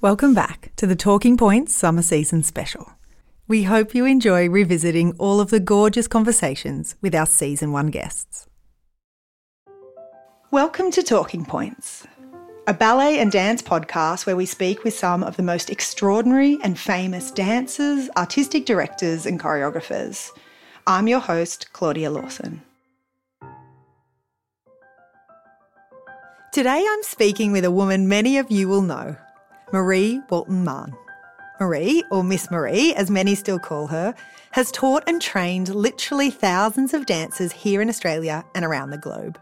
Welcome back to the Talking Points Summer Season Special. We hope you enjoy revisiting all of the gorgeous conversations with our Season 1 guests. Welcome to Talking Points, a ballet and dance podcast where we speak with some of the most extraordinary and famous dancers, artistic directors, and choreographers. I'm your host, Claudia Lawson. Today I'm speaking with a woman many of you will know. Marie Walton Mahon. Marie, or Miss Marie, as many still call her, has taught and trained literally thousands of dancers here in Australia and around the globe.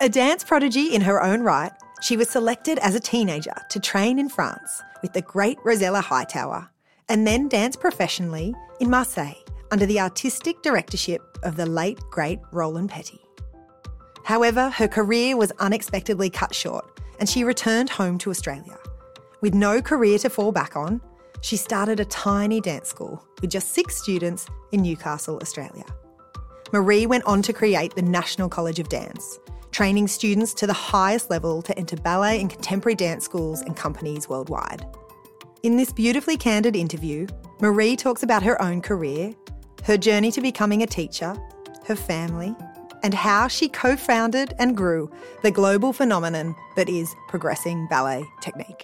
A dance prodigy in her own right, she was selected as a teenager to train in France with the great Rosella Hightower and then dance professionally in Marseille under the artistic directorship of the late great Roland Petit. However, her career was unexpectedly cut short and she returned home to Australia with no career to fall back on, she started a tiny dance school with just six students in Newcastle, Australia. Marie went on to create the National College of Dance, training students to the highest level to enter ballet and contemporary dance schools and companies worldwide. In this beautifully candid interview, Marie talks about her own career, her journey to becoming a teacher, her family, and how she co founded and grew the global phenomenon that is progressing ballet technique.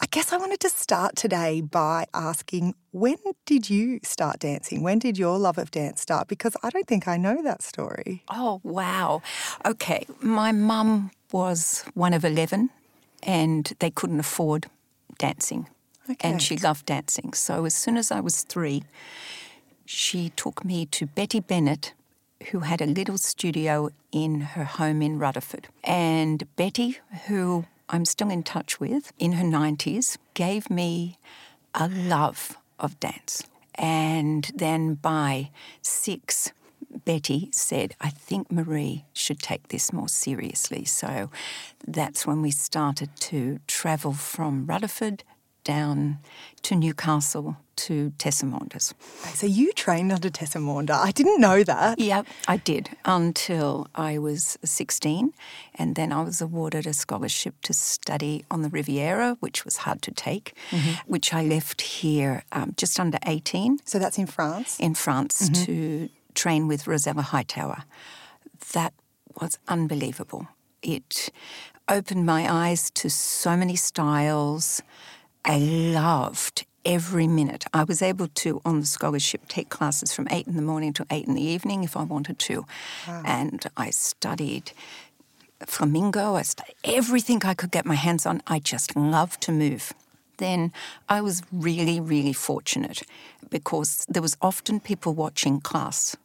I guess I wanted to start today by asking when did you start dancing? When did your love of dance start? Because I don't think I know that story. Oh, wow. Okay. My mum was one of 11 and they couldn't afford dancing. Okay. And she loved dancing. So as soon as I was three, she took me to Betty Bennett, who had a little studio in her home in Rutherford. And Betty, who I'm still in touch with in her 90s gave me a love of dance. And then by six, Betty said, I think Marie should take this more seriously. So that's when we started to travel from Rutherford down to Newcastle to Tessa Maunders. So you trained under Tessa Maunder. I didn't know that. Yeah, I did until I was 16. And then I was awarded a scholarship to study on the Riviera, which was hard to take, mm-hmm. which I left here um, just under 18. So that's in France? In France mm-hmm. to train with Rosella Hightower. That was unbelievable. It opened my eyes to so many styles. I loved every minute. I was able to, on the scholarship, take classes from eight in the morning to eight in the evening if I wanted to. Wow. And I studied flamenco, I studied everything I could get my hands on. I just loved to move. Then I was really, really fortunate because there was often people watching class.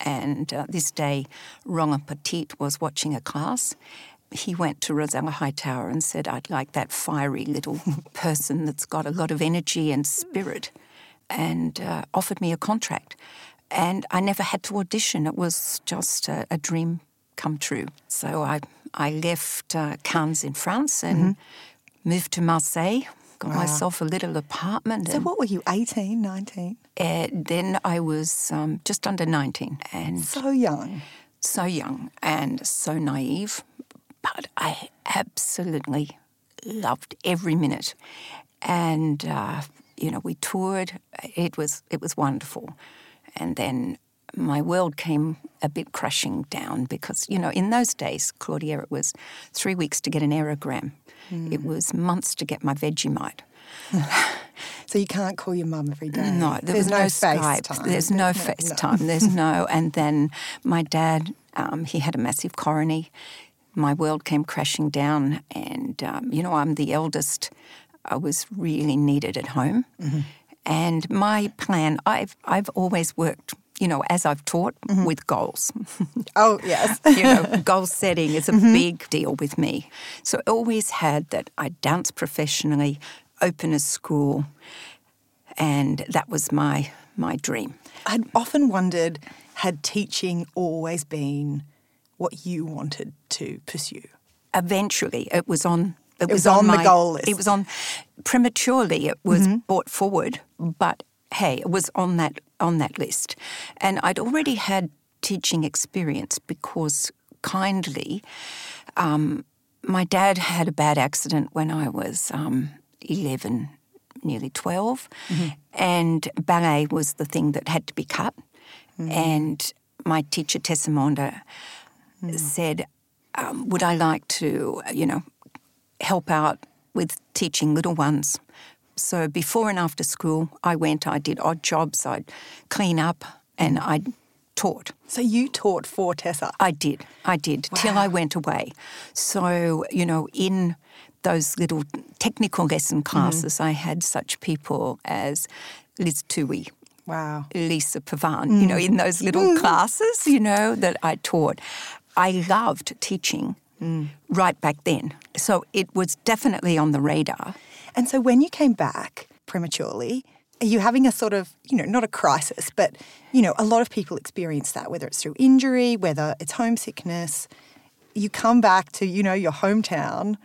And uh, this day, Roland Petit was watching a class, he went to Rosella Hightower and said, I'd like that fiery little person that's got a lot of energy and spirit, and uh, offered me a contract. And I never had to audition. It was just a, a dream come true. So I, I left uh, Cannes in France and mm-hmm. moved to Marseille, got wow. myself a little apartment. So what were you, 18, 19? Uh, then I was um, just under 19. and So young. So young and so naive but I absolutely loved every minute. And uh, you know, we toured. It was it was wonderful. And then my world came a bit crashing down because you know in those days, Claudia, it was three weeks to get an aerogram. Mm. It was months to get my Vegemite. so you can't call your mum every day. No, there there's was no, no Skype. Time. There's no FaceTime. No. There's no. And then my dad, um, he had a massive coronary my world came crashing down. And, um, you know, I'm the eldest. I was really needed at home. Mm-hmm. And my plan, I've, I've always worked, you know, as I've taught, mm-hmm. with goals. oh, yes. you know, goal setting is a mm-hmm. big deal with me. So I always had that I dance professionally, open a school, and that was my my dream. I'd often wondered, had teaching always been what you wanted to pursue? Eventually, it was on. It, it was, was, on, on my, the goal list. It was on prematurely. It was mm-hmm. brought forward, but hey, it was on that on that list, and I'd already had teaching experience because kindly Um, my dad had a bad accident when I was um, 11, nearly 12, and ballet was the thing that had to be cut. And my teacher, Tessa Maunder, Mm. said, um, Would I like to, you know, help out with teaching little ones? So before and after school, I went, I did odd jobs, I'd clean up, and I taught. So you taught for Tessa. I did, I did, till I went away. So, you know, in those little technical lesson mm-hmm. classes, I had such people as Liz Toohey, Wow. Lisa Pavane, you know, mm. in those little mm. classes, you know, that I taught. I loved teaching right back then. So it was definitely on the radar. And so when you came back prematurely, are you having a sort of, you know, not a crisis, but, you know, a lot of people experience that, whether it's through injury, whether it's homesickness. You come back to, you know, your hometown.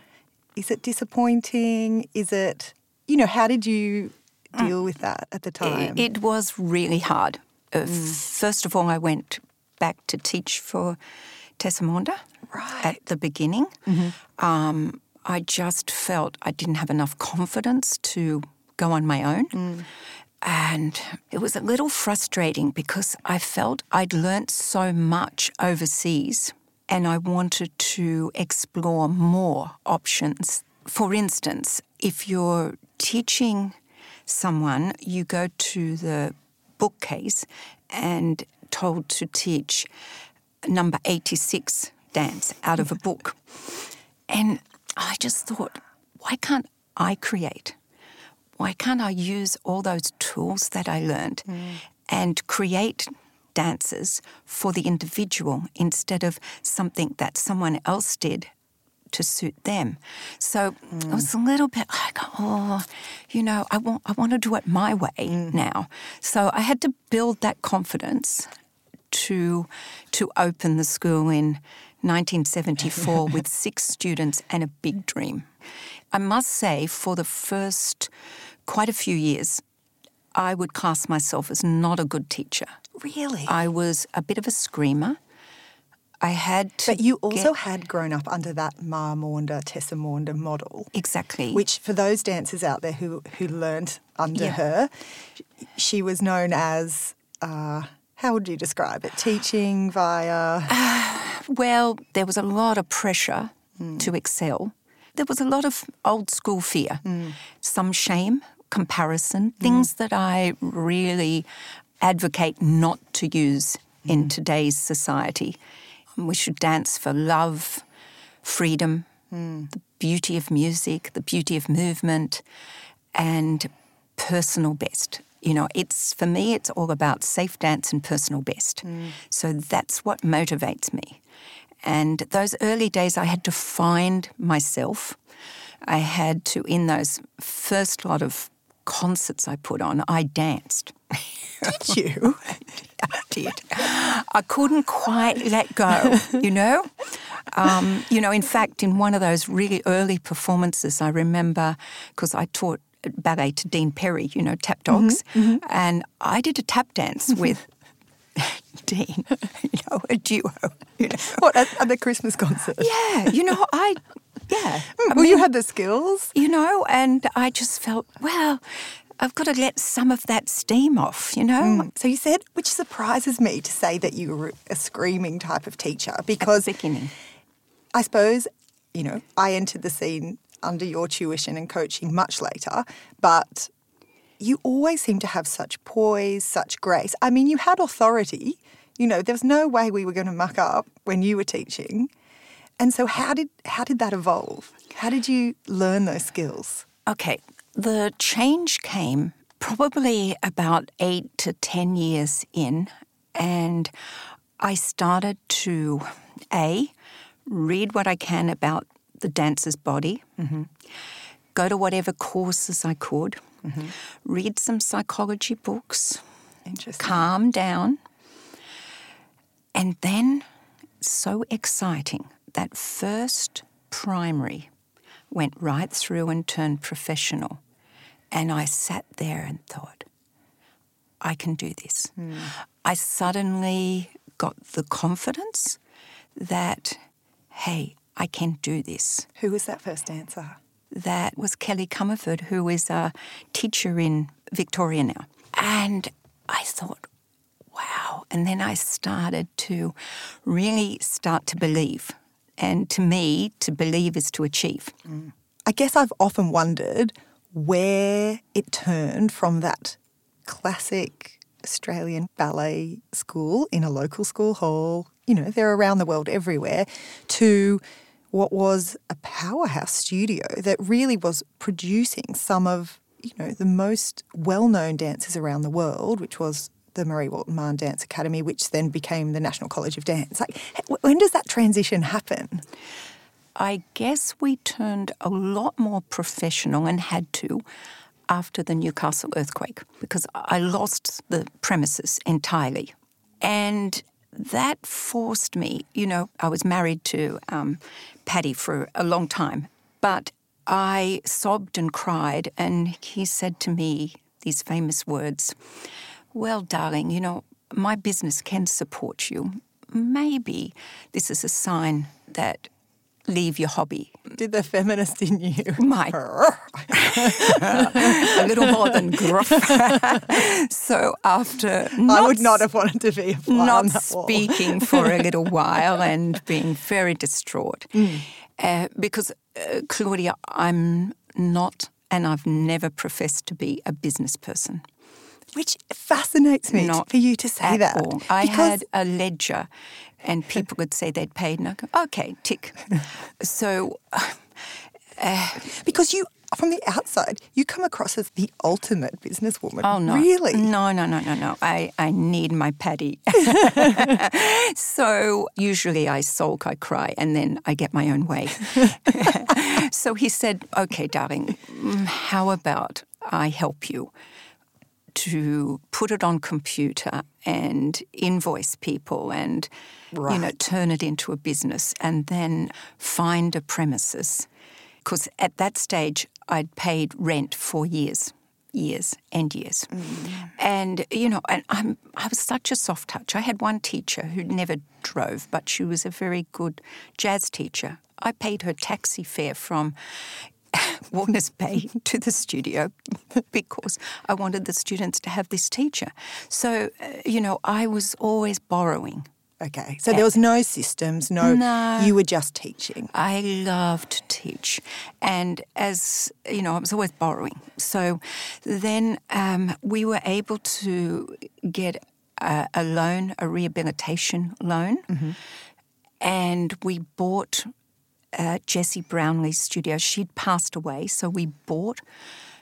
Is it disappointing? Is it, you know, how did you deal with that at the time? It was really hard. Uh, First of all, I went back to teach for Tessa Maunder at the beginning. Um, I just felt I didn't have enough confidence to go on my own. And it was a little frustrating because I felt I'd learnt so much overseas and I wanted to explore more options. For instance, if you're teaching someone, you go to the bookcase and told to teach number 86 dance out of a book. And I just thought, why can't I create? Why can't I use all those tools that I learned mm. and create dances for the individual instead of something that someone else did to suit them. So I was a mm. little bit like, oh, you know, I want I want to do it my way mm. now. So I had to build that confidence to to open the school in 1974 with six students and a big dream. I must say, for the first quite a few years, I would class myself as not a good teacher. really? I was a bit of a screamer. I had to. but you also get- had grown up under that Ma Maunder, Tessa Maunder model. exactly Which, for those dancers out there who who learnt under Yeah. her, she was known as uh, how would you describe it? Teaching via Well, there was a lot of pressure hmm. to excel. There was a lot of old school fear, hmm. some shame, comparison, hmm. things that I really advocate not to use in today's society. We should dance for love, freedom, the beauty of music, the beauty of movement, and personal best. You know, it's for me, it's all about safe dance and personal best. So that's what motivates me. And those early days, I had to find myself. I had to, in those first lot of concerts I put on, I danced. Did you? I did. I couldn't quite let go, you know? Um, you know, in fact, in one of those really early performances, I remember, because I taught ballet to Dein Perry, you know, tap mm-hmm, dogs, mm-hmm. and I did a tap dance with Dein, you know, a duo, you know. what at, at the Christmas concert? Yeah, you know, I, yeah. Mm, I Well, you had the skills. you know, and I just felt, well, I've got to let some of that steam off, you know? Mm. So you said, which surprises me to say that you were a screaming type of teacher, because beginning. I suppose, you know, I entered the scene under your tuition and coaching much later, but you always seem to have such poise, such grace. I mean, you had authority. You know, there was no way we were going to muck up when you were teaching. And so how did how did that evolve? How did you learn those skills? Okay, the change came probably about eight to 10 years in, and I started to A, read what I can about the dancer's body, mm-hmm. go to whatever courses I could, mm-hmm. read some psychology books, Interesting. calm down, and then so exciting that first primary went right through and turned professional. And I sat there and thought, I can do this. Hmm. I suddenly got the confidence that, hey, I can do this. Who was that first dancer? That was Kelly Comerford, who is a teacher in Victoria now. And I thought, wow. And then I started to really start to believe. And to me, to believe is to achieve. Mm. I guess I've often wondered where it turned from that classic Australian ballet school in a local school hall, you know, they're around the world everywhere, to what was a powerhouse studio that really was producing some of, you know, the most well-known dancers around the world, which was the Marie Walton Mahon Dance Academy, which then became the National College of Dance. Like, when does that transition happen? I guess we turned a lot more professional and had to after the Newcastle earthquake because I lost the premises entirely. And that forced me, you know, I was married to um, Paddy for a long time, but I sobbed and cried, and he said to me these famous words Well, darling, you know, my business can support you. Maybe this is a sign that leave your hobby. Did the feminist in you? My. a little more than gruff. so after I would not have wanted to be not speaking for a little while and being very distraught. Mm. Uh, because, uh, Claudia, I'm not and I've never professed to be a business person. Which fascinates me Not for you to say that. All. I had a ledger and people would say they'd paid, and I go, okay, tick. so. Uh, because you, from the outside, you come across as the ultimate businesswoman. Oh, no. Really? No, no, no, no, no. I, I need my paddy. so usually I sulk, I cry, and then I get my own way. so he said, okay, darling, mm, how about I help you? To put it on computer and invoice people and right. you know turn it into a business and then find a premises because at that stage I'd paid rent for years years and years mm. and you know and I'm I was such a soft touch I had one teacher who never drove but she was a very good jazz teacher I paid her taxi fare from Warners Bay to the studio because I wanted the students to have this teacher. So, uh, you know, I was always borrowing. Okay, so there was no systems, no, no, you were just teaching. I loved to teach. And as, you know, I was always borrowing. So then um, we were able to get a, a loan, a rehabilitation loan. Mm-hmm. And we bought uh, Jessie Brownlee's studio. She'd passed away, so we bought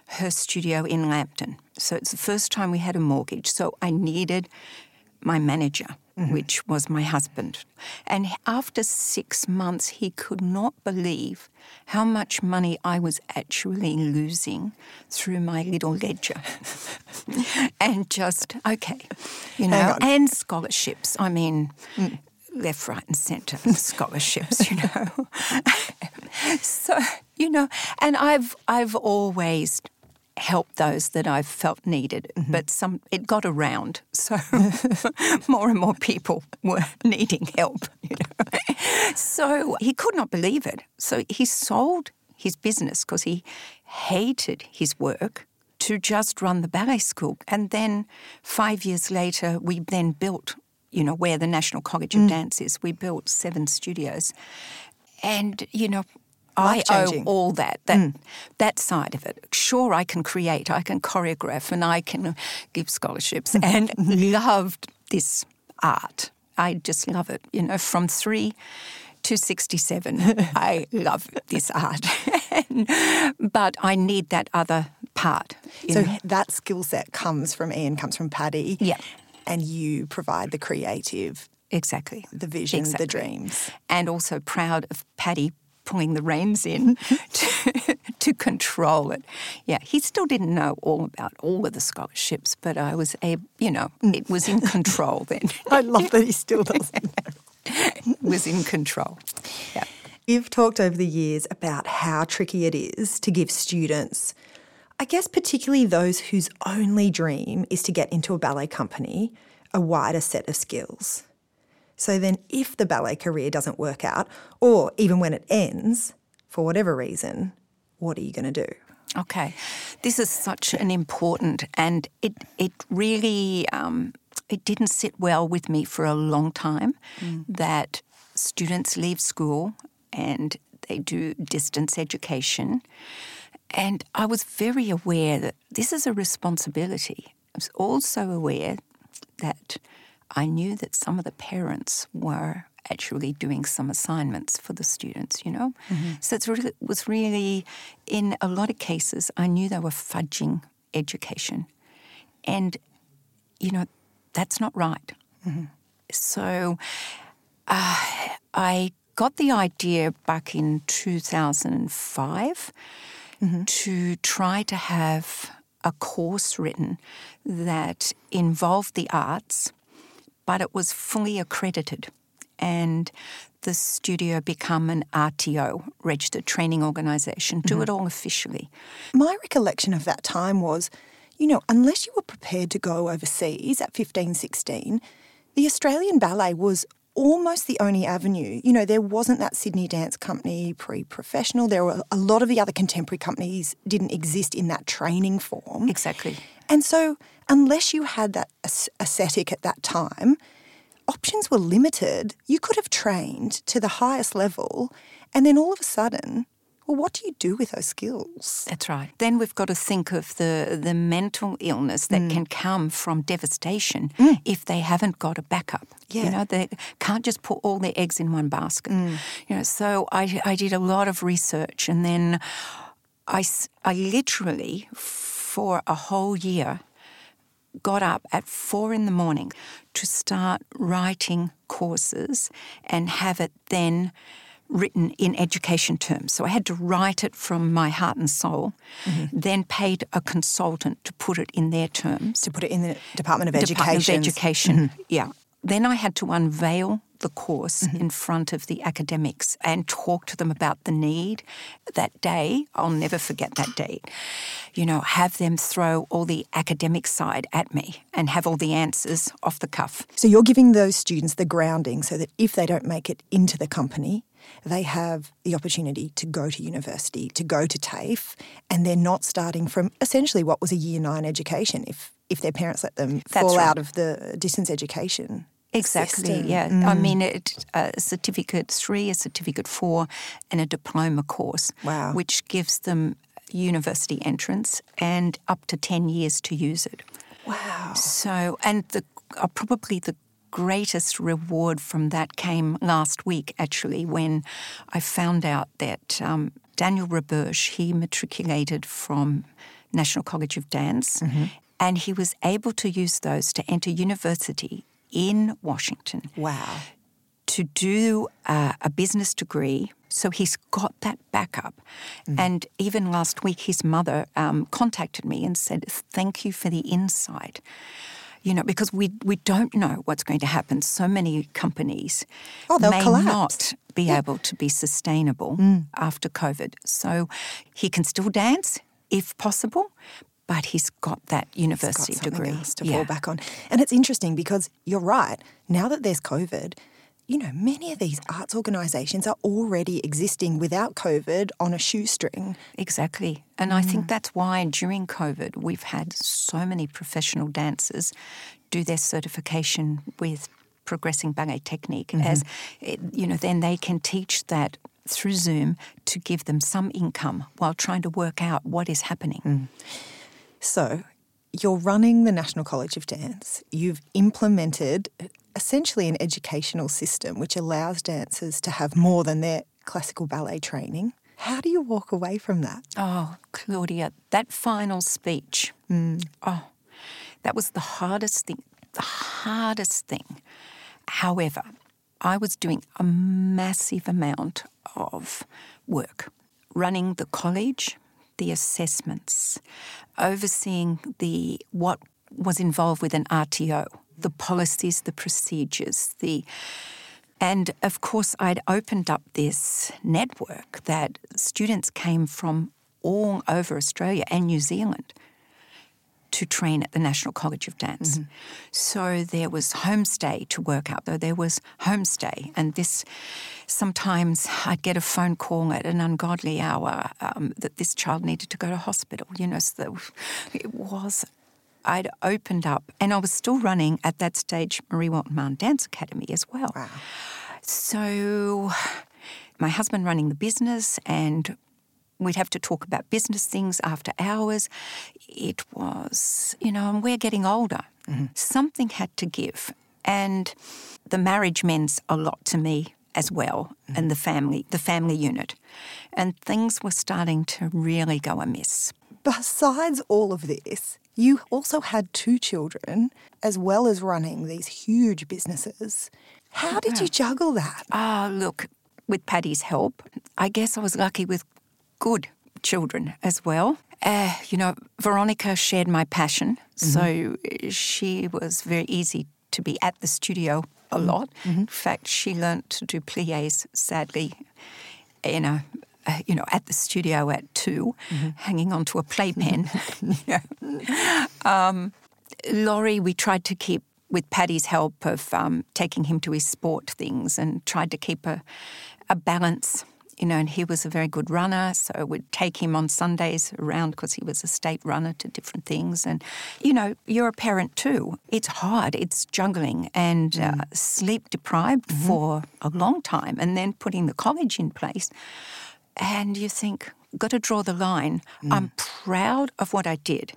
her studio in Lambton. So it's the first time we had a mortgage. So I needed my manager, mm-hmm. which was my husband. And after six months, he could not believe how much money I was actually losing through my little ledger. and just, okay, you know, and scholarships. I mean, mm left, right, and centre scholarships, you know. so, you know, and I've I've always helped those that I've felt needed, mm-hmm. but some it got around, so more and more people were needing help. You know, so he could not believe it. So he sold his business because he hated his work to just run the ballet school, and then five years later, we then built you know, where the National College of mm. Dance is. We built seven studios. And, you know, I owe all that, that mm. that side of it. Sure, I can create, I can choreograph, and I can give scholarships, and loved this art. I just love it. You know, from three to 67, I love this art. but I need that other part. So know. that skill set comes from Ian, comes from Paddy. Yeah and you provide the creative exactly. the vision exactly. the dreams. And also proud of paddy pulling the reins in to, to control it. Yeah he still didn't know all about all of the scholarships but i was a you know it was in control then. I love that he still doesn't know. Was in control. Yeah. You've talked over the years about how tricky it is to give students I guess, particularly those whose only dream is to get into a ballet company, a wider set of skills. So then, if the ballet career doesn't work out, or even when it ends, for whatever reason, what are you going to do? Okay, this is such an important, and it it really um, it didn't sit well with me for a long time mm. that students leave school and they do distance education, and I was very aware that this is a responsibility. I was also aware that I knew that some of the parents were actually doing some assignments for the students, you know? Mm-hmm. So it really, was really, in a lot of cases, I knew they were fudging education. And, you know, that's not right. Mm-hmm. So uh, I got the idea back in 2005 mm-hmm. to try to have a course written that involved the arts, but it was fully accredited and the studio become an RTO, registered training organisation, do mm-hmm. it all officially. My recollection of that time was, you know, unless you were prepared to go overseas at 15, 16, the Australian Ballet was almost the only avenue. You know, there wasn't that Sydney Dance Company pre professional. There were a lot of the other contemporary companies didn't exist in that training form. Exactly. And so, unless you had that aesthetic at that time, options were limited. You could have trained to the highest level, and then all of a sudden, well, what do you do with those skills? That's right. Then we've got to think of the, the mental illness that mm. can come from devastation mm. if they haven't got a backup. Yeah. You know, they can't just put all their eggs in one basket. Mm. You know, so I, I did a lot of research and then I, I literally, for a whole year, got up at four in the morning to start writing courses and have it then written in education terms. So I had to write it from my heart and soul, mm-hmm. then paid a consultant to put it in their terms. To put it in the Department of Education. Department Education. Of Education, mm-hmm. yeah. Then I had to unveil the course mm-hmm. in front of the academics and talk to them about the need. That day, I'll never forget that day. You know, have them throw all the academic side at me and have all the answers off the cuff. So you're giving those students the grounding so that if they don't make it into the company, they have the opportunity to go to university, to go to TAFE, and they're not starting from essentially what was a year nine education if if their parents let them That's fall right. out of the distance education. Exactly, system. yeah. Mm. I mean, it, a certificate three, a certificate four, and a diploma course. Wow. Which gives them university entrance and up to 10 years to use it. Wow. So, and the uh, probably the greatest reward from that came last week, actually, when I found out that um, Daniel Roberge, he matriculated from National College of Dance, mm-hmm. and he was able to use those to enter university in Washington. Wow. To do uh, a business degree. So he's got that backup. Mm. And even last week, his mother um, contacted me and said, Thank you for the insight. You know, because we we don't know what's going to happen. So many companies oh, may collapse. not be yeah. able to be sustainable mm. after COVID. So he can still dance if possible, but he's got that university got degree to yeah. fall back on. And it's interesting because you're right. Now that there's COVID, you know, many of these arts organisations are already existing without COVID on a shoestring. Exactly. And mm. I think mm. that's why during COVID we've had so many professional dancers do their certification with progressing ballet technique mm-hmm. as you know then they can teach that through Zoom to give them some income while trying to work out what is happening. Mm. So, you're running the National College of Dance. You've implemented essentially an educational system which allows dancers to have more than their classical ballet training. How do you walk away from that? Oh, Claudia, that final speech. Mm. Oh, that was the hardest thing. The hardest thing. However, I was doing a massive amount of work running the college, the assessments, overseeing the what was involved with an RTO, the policies, the procedures, the and of course I'd opened up this network that students came from all over Australia and New Zealand to train at the National College of Dance. Mm-hmm. So there was homestay to work out, though there was homestay. And this, sometimes I'd get a phone call at an ungodly hour um, that this child needed to go to hospital, you know, so it was I'd opened up, and I was still running at that stage Marie Walton Mahon Dance Academy as well. Wow. So, my husband running the business, and we'd have to talk about business things after hours. It was, you know, and we're getting older. Mm-hmm. Something had to give. And the marriage meant a lot to me as well, mm-hmm. and the family, the family unit. And things were starting to really go amiss. Besides all of this, you also had two children as well as running these huge businesses. How did you juggle that? Ah, look, with Paddy's help, I guess I was lucky with good children as well. Uh, you know, Veronica shared my passion, mm-hmm. so she was very easy to be at the studio a mm-hmm. lot. Mm-hmm. In fact, she learnt to do plies, sadly, you know, uh, you know, at the studio at 2 mm-hmm. hanging onto a playpen. um, Laurie, we tried to keep, with Paddy's help of um, taking him to his sport things, and tried to keep a, a balance you know, and he was a very good runner, so we'd take him on Sundays around because he was a state runner to different things. And, you know, you're a parent too. It's hard, it's juggling and uh, mm. uh, sleep deprived mm-hmm. for a long time, and then putting the college in place and you think, got to draw the line. Mm. I'm proud of what I did,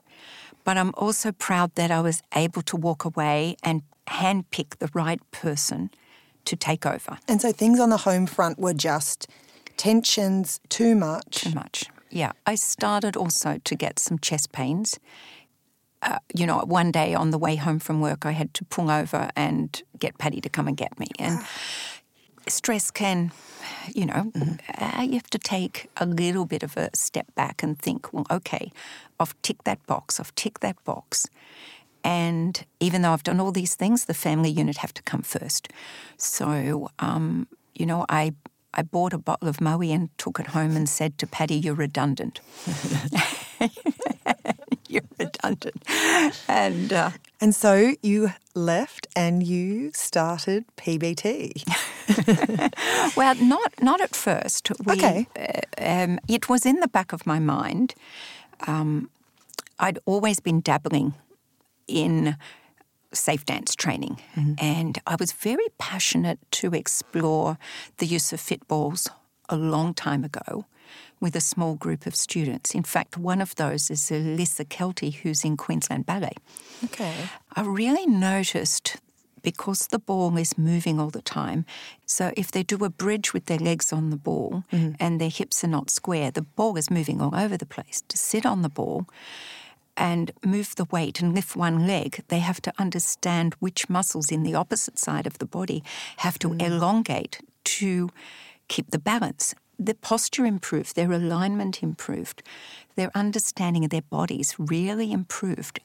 but I'm also proud that I was able to walk away and handpick the right person to take over. And so things on the home front were just tensions too much. Too much. Yeah. I started also to get some chest pains. Uh, you know, one day on the way home from work, I had to pull over and get Paddy to come and get me. And stress can, you know, mm-hmm. uh, you have to take a little bit of a step back and think, well, okay, I've ticked that box, I've ticked that box. And even though I've done all these things, the family unit have to come first. So, um, you know, I I bought a bottle of Moët and took it home and said to Paddy, "You're redundant." You're redundant, and uh, and so you left and you started PBT. well, not not at first. We, okay. Uh, um, it was in the back of my mind. Um, I'd always been dabbling in safe dance training, mm-hmm. and I was very passionate to explore the use of fit balls a long time ago with a small group of students. In fact, one of those is Alyssa Kelty, who's in Queensland Ballet. Okay. I really noticed because the ball is moving all the time. So if they do a bridge with their legs on the ball mm-hmm. and their hips are not square, the ball is moving all over the place. To sit on the ball and move the weight and lift one leg, they have to understand which muscles in the opposite side of the body have to mm. elongate to keep the balance their posture improved, their alignment improved, their understanding of their bodies really improved.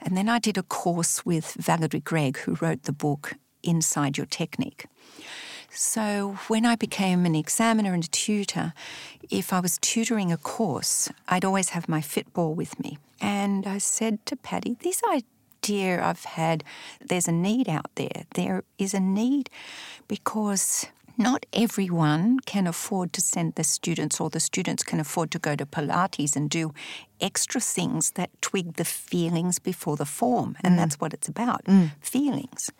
And then I did a course with Valerie Grieg, who wrote the book Inside Your Technique. So when I became an examiner and a tutor, if I was tutoring a course, I'd always have my fitball with me. And I said to Paddy, this idea I've had, there's a need out there. There is a need because not everyone can afford to send the students, or the students can afford to go to Pilates and do extra things that twig the feelings before the form. And mm. that's what it's about mm. feelings.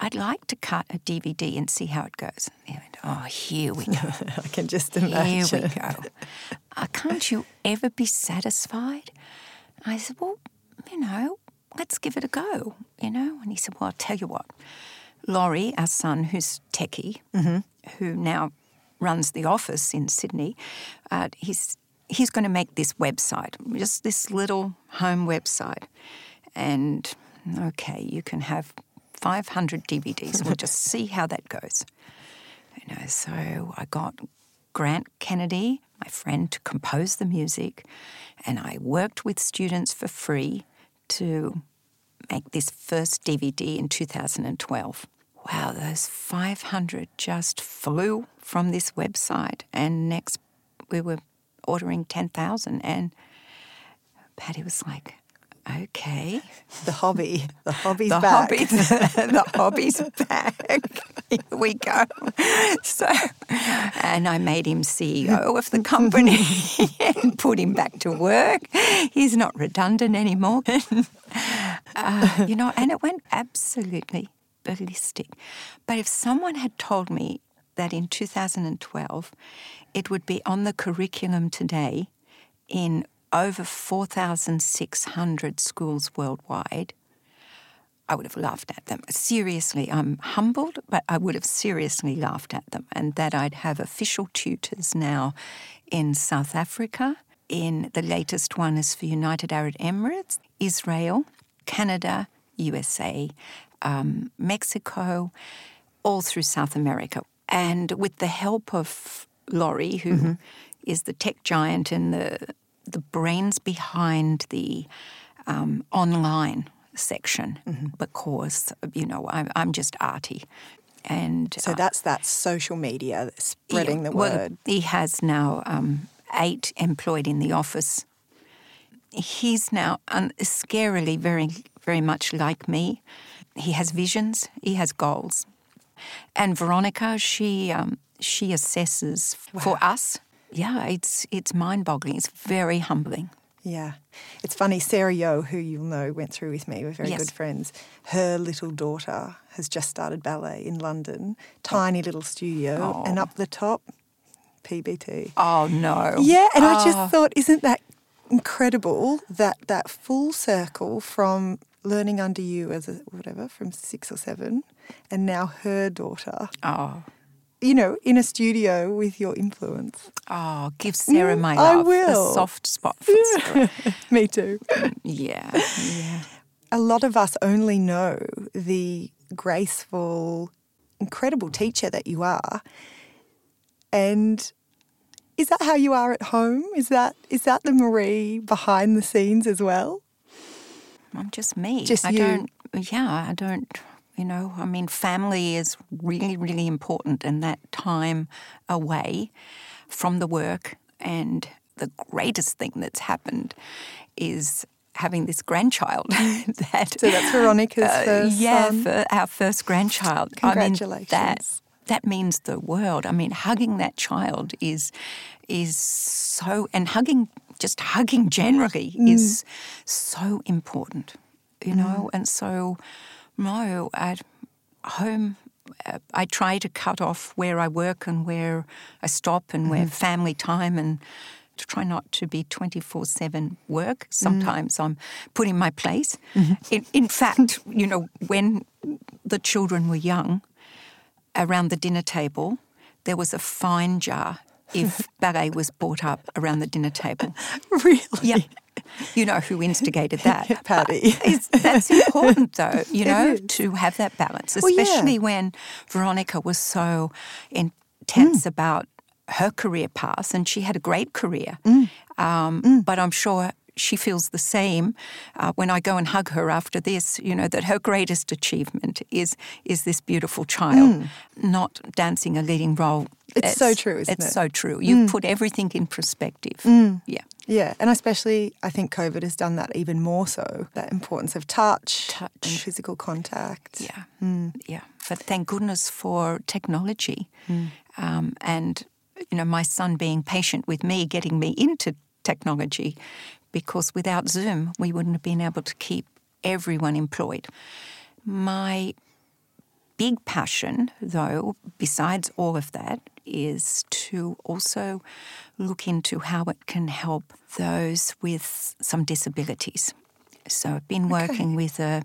I'd like to cut a DVD and see how it goes. oh, here we go. I can just imagine. Here we go. Uh, can't you ever be satisfied? I said, well, you know, let's give it a go, you know? And he said, well, I'll tell you what. Laurie, our son, who's techie, mm-hmm. who now runs the office in Sydney, uh, he's he's going to make this website, just this little home website, and okay, you can have 500 DVDs. we'll just see how that goes. You know, so I got Grant Kennedy, my friend, to compose the music, and I worked with students for free to make this first DVD in 2012 wow, those 500 just flew from this website. And next, we were ordering 10,000. And Paddy was like, Okay. The hobby. The hobby's the back. hobby, the hobby's back. Here we go. So, and I made him CEO of the company and put him back to work. He's not redundant anymore. Uh, you know, and it went absolutely ballistic. But if someone had told me that in 2012 it would be on the curriculum today in over 4,600 schools worldwide, I would have laughed at them. Seriously, I'm humbled, but I would have seriously laughed at them. And that I'd have official tutors now in South Africa. In the latest one is for United Arab Emirates, Israel, Canada, USA, um, Mexico, all through South America. And with the help of Laurie, who is the tech giant in the the brains behind the um, online section, because you know I'm, I'm just arty, and So that's that social media spreading the well, word. he has now um, eight employed in the office. He's now un- scarily very, very much like me. He has visions. He has goals. And Veronica, she um, she assesses for us. Yeah, it's it's mind-boggling. It's very humbling. Yeah. It's funny, Sarah Yo, who you'll know went through with me, we're very Yes. good friends. Her little daughter has just started ballet in London, oh. tiny little studio, and Oh. up the top, PBT. Oh no! Yeah, and I Oh. just ah. thought, isn't that incredible that that full circle from learning under you as a whatever from six or seven, and now her daughter, Oh, you know, in a studio with your influence. oh, give Sarah my Mm, I will. A soft spot for Sarah. Me too. Yeah, yeah. a lot of us only know the graceful, incredible teacher that you are. And is that how you are at home? Is that is that the Marie behind the scenes as well? I'm just me. Just I you. don't. Yeah, I don't. You know, I mean, family is really, really important, and that time away from the work. And the greatest thing that's happened is having this grandchild. that So that's Veronica's uh, first yeah, son. for our first grandchild. I mean, that that means the world. I mean, hugging that child is is so, and hugging just hugging generally Mm. is so important, you know. And so, no, at home. uh, I try to cut off where I work and where I stop and where Mm-hmm. family time and to try not to be 24 7 work. Sometimes I'm put in my place. Mm-hmm. In, in fact, you know, when the children were young, around the dinner table, there was a fine jar if ballet was brought up around the dinner table. Really? Yeah. You know who instigated that. Paddy. That's important, though, you know, to have that balance, Well, yeah. especially when Veronica was so Mm. intense about her career path, and she had a great career. Mm. Um, But I'm sure she feels the same uh, when I go and hug her after this. You know that her greatest achievement is is this beautiful child, not dancing a leading role. Mm. It's so true, isn't it's it? Mm. so true. You've put everything in perspective. Yeah. Yeah, and especially I think COVID has done that even more so. That importance of touch, Touch. and physical contact. Yeah, Mm. yeah. But thank goodness for technology, Mm. um, and you know, my son being patient with me, getting me into technology, because without Zoom, we wouldn't have been able to keep everyone employed. My big passion, though, besides all of that, is to also look into how it can help those with some disabilities. So I've been working with a,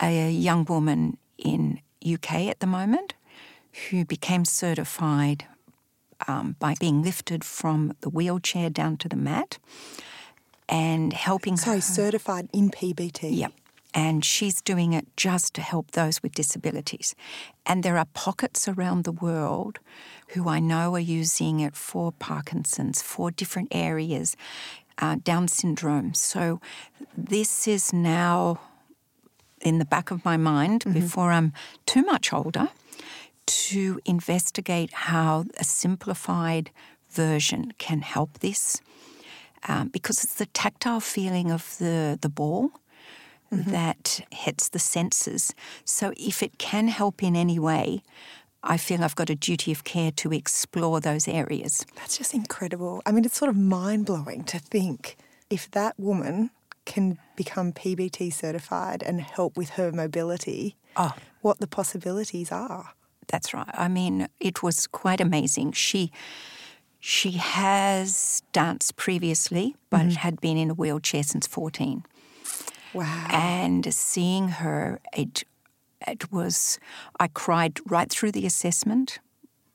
a young woman in UK at the moment who became certified um, by being lifted from the wheelchair down to the mat and helping Sorry, her. certified in PBT. Yep. And she's doing it just to help those with disabilities. And there are pockets around the world who I know are using it for Parkinson's, for different areas, uh, Down syndrome. So this is now in the back of my mind before I'm too much older to investigate how a simplified version can help this. um, because it's the tactile feeling of the, the ball that hits the senses. So if it can help in any way, I feel I've got a duty of care to explore those areas. That's just incredible. I mean, it's sort of mind blowing to think if that woman can become PBT certified and help with her mobility, Oh. what the possibilities are. That's right. I mean, it was quite amazing. She she has danced previously, but mm-hmm. had been in a wheelchair since 14. Wow. And seeing her, it it was I cried right through the assessment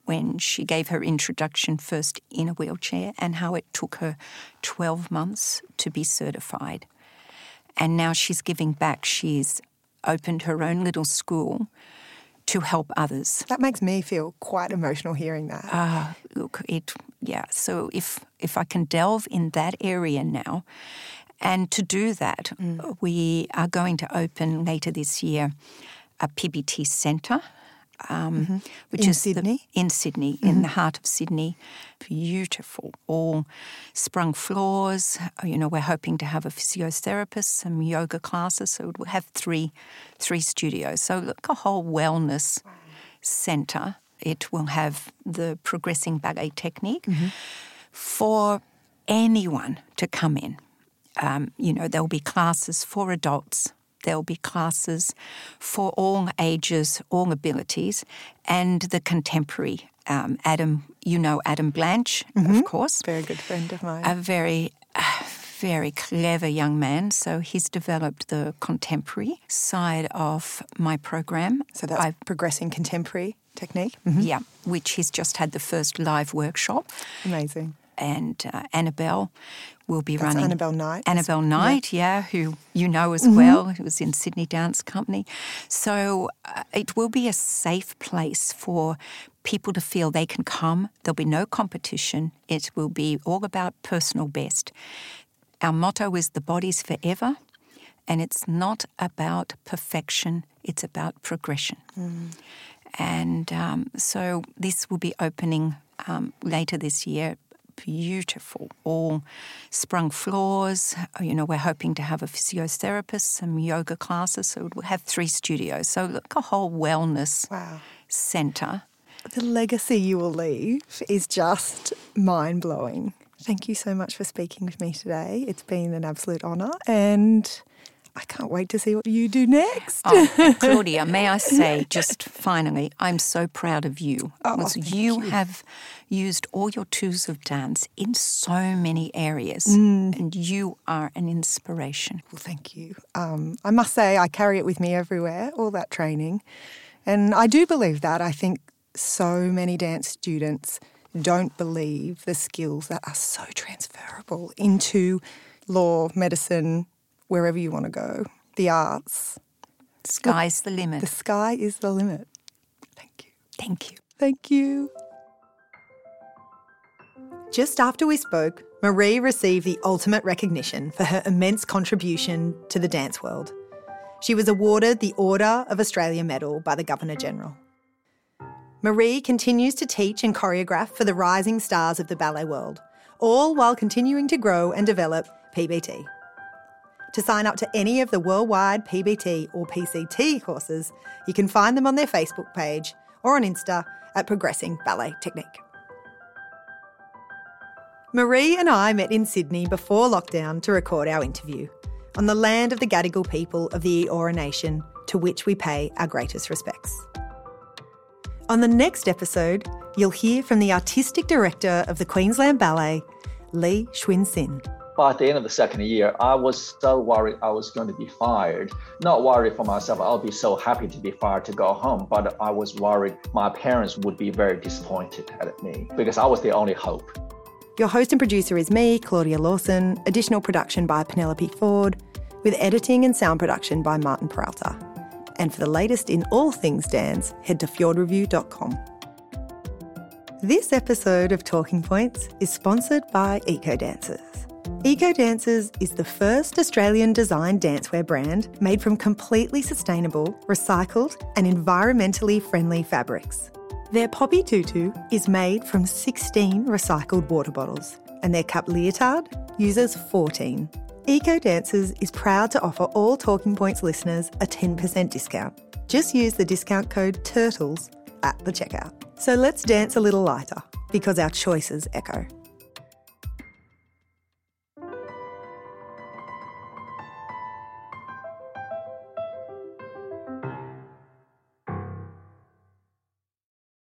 when she gave her introduction first in a wheelchair and how it took her 12 months to be certified. And now she's giving back. She's opened her own little school to help others. that makes me feel quite emotional hearing that. Ah, look, it yeah. So if if I can delve in that area now, and to do that, we are going to open later this year a PBT centre. Um, which In is the- Sydney? in Sydney, in the heart of Sydney. Beautiful, all sprung floors. You know, we're hoping to have a physiotherapist, some yoga classes. So we'll have three, three studios. So like a whole wellness centre. It will have the progressing ballet technique for anyone to come in. Um, you know, there'll be classes for adults. There'll be classes for all ages, all abilities, and the contemporary. Um, Adam, you know Adam Blanch, of course Very good friend of mine. a very, uh, very clever young man. So he's developed the contemporary side of my program. so that's I've- progressing contemporary technique. yeah, which he's just had the first live workshop, Amazing. and uh, Annabelle will be That's running. Annabelle Knight. Annabelle Knight, yeah. who you know as well, who was in Sydney Dance Company. So uh, it will be a safe place for people to feel they can come. There'll be no competition. It will be all about personal best. Our motto is the body's forever, and it's not about perfection, it's about progression. And um, so this will be opening um, later this year. Beautiful, all sprung floors. Uh, you know, we're hoping to have a physiotherapist, some yoga classes. So we'll have three studios. So like a whole wellness Wow. centre. The legacy you will leave is just mind blowing. Thank you so much for speaking with me today. It's been an absolute honour, and I can't wait to see what you do next. Oh, Claudia, may I say, just finally, I'm so proud of you. Oh, you, you. have used all your tools of dance in so many areas, Mm. and you are an inspiration. Well, thank you. Um, I must say, I carry it with me everywhere, all that training. And I do believe that. I think so many dance students don't believe the skills that are so transferable into law, medicine, wherever you want to go, the arts. Sky's the limit. The sky is the limit. Thank you. Thank you. Thank you. Just after we spoke, Marie received the ultimate recognition for her immense contribution to the dance world. She was awarded the Order of Australia Medal by the Governor General. Marie continues to teach and choreograph for the rising stars of the ballet world, all while continuing to grow and develop PBT. To sign up to any of the worldwide PBT or PCT courses, you can find them on their Facebook page or on Insta at Progressing Ballet Technique. Marie and I met in Sydney before lockdown to record our interview on the land of the Gadigal people of the Eora Nation, to which we pay our greatest respects. On the next episode, you'll hear from the artistic director of the Queensland Ballet, Li Cunxin. By the end of the second year, I was so worried I was going to be fired. Not worried for myself, I'll be so happy to be fired to go home, but I was worried my parents would be very disappointed at me because I was the only hope. Your host and producer is me, Claudia Lawson. Additional production by Penelope Ford, with editing and sound production by Martin Peralta. And for the latest in all things dance, head to fjordreview.com. This episode of Talking Pointes is sponsored by Eco Dancers. Eco Dancers is the first Australian designed dancewear brand made from completely sustainable, recycled, and environmentally friendly fabrics. Their poppy tutu is made from 16 recycled water bottles and their cup leotard uses 14. Eco Dancers is proud to offer all Talking Pointes listeners a 10% discount. Just use the discount code TURTLES at the checkout. So let's dance a little lighter because our choices echo.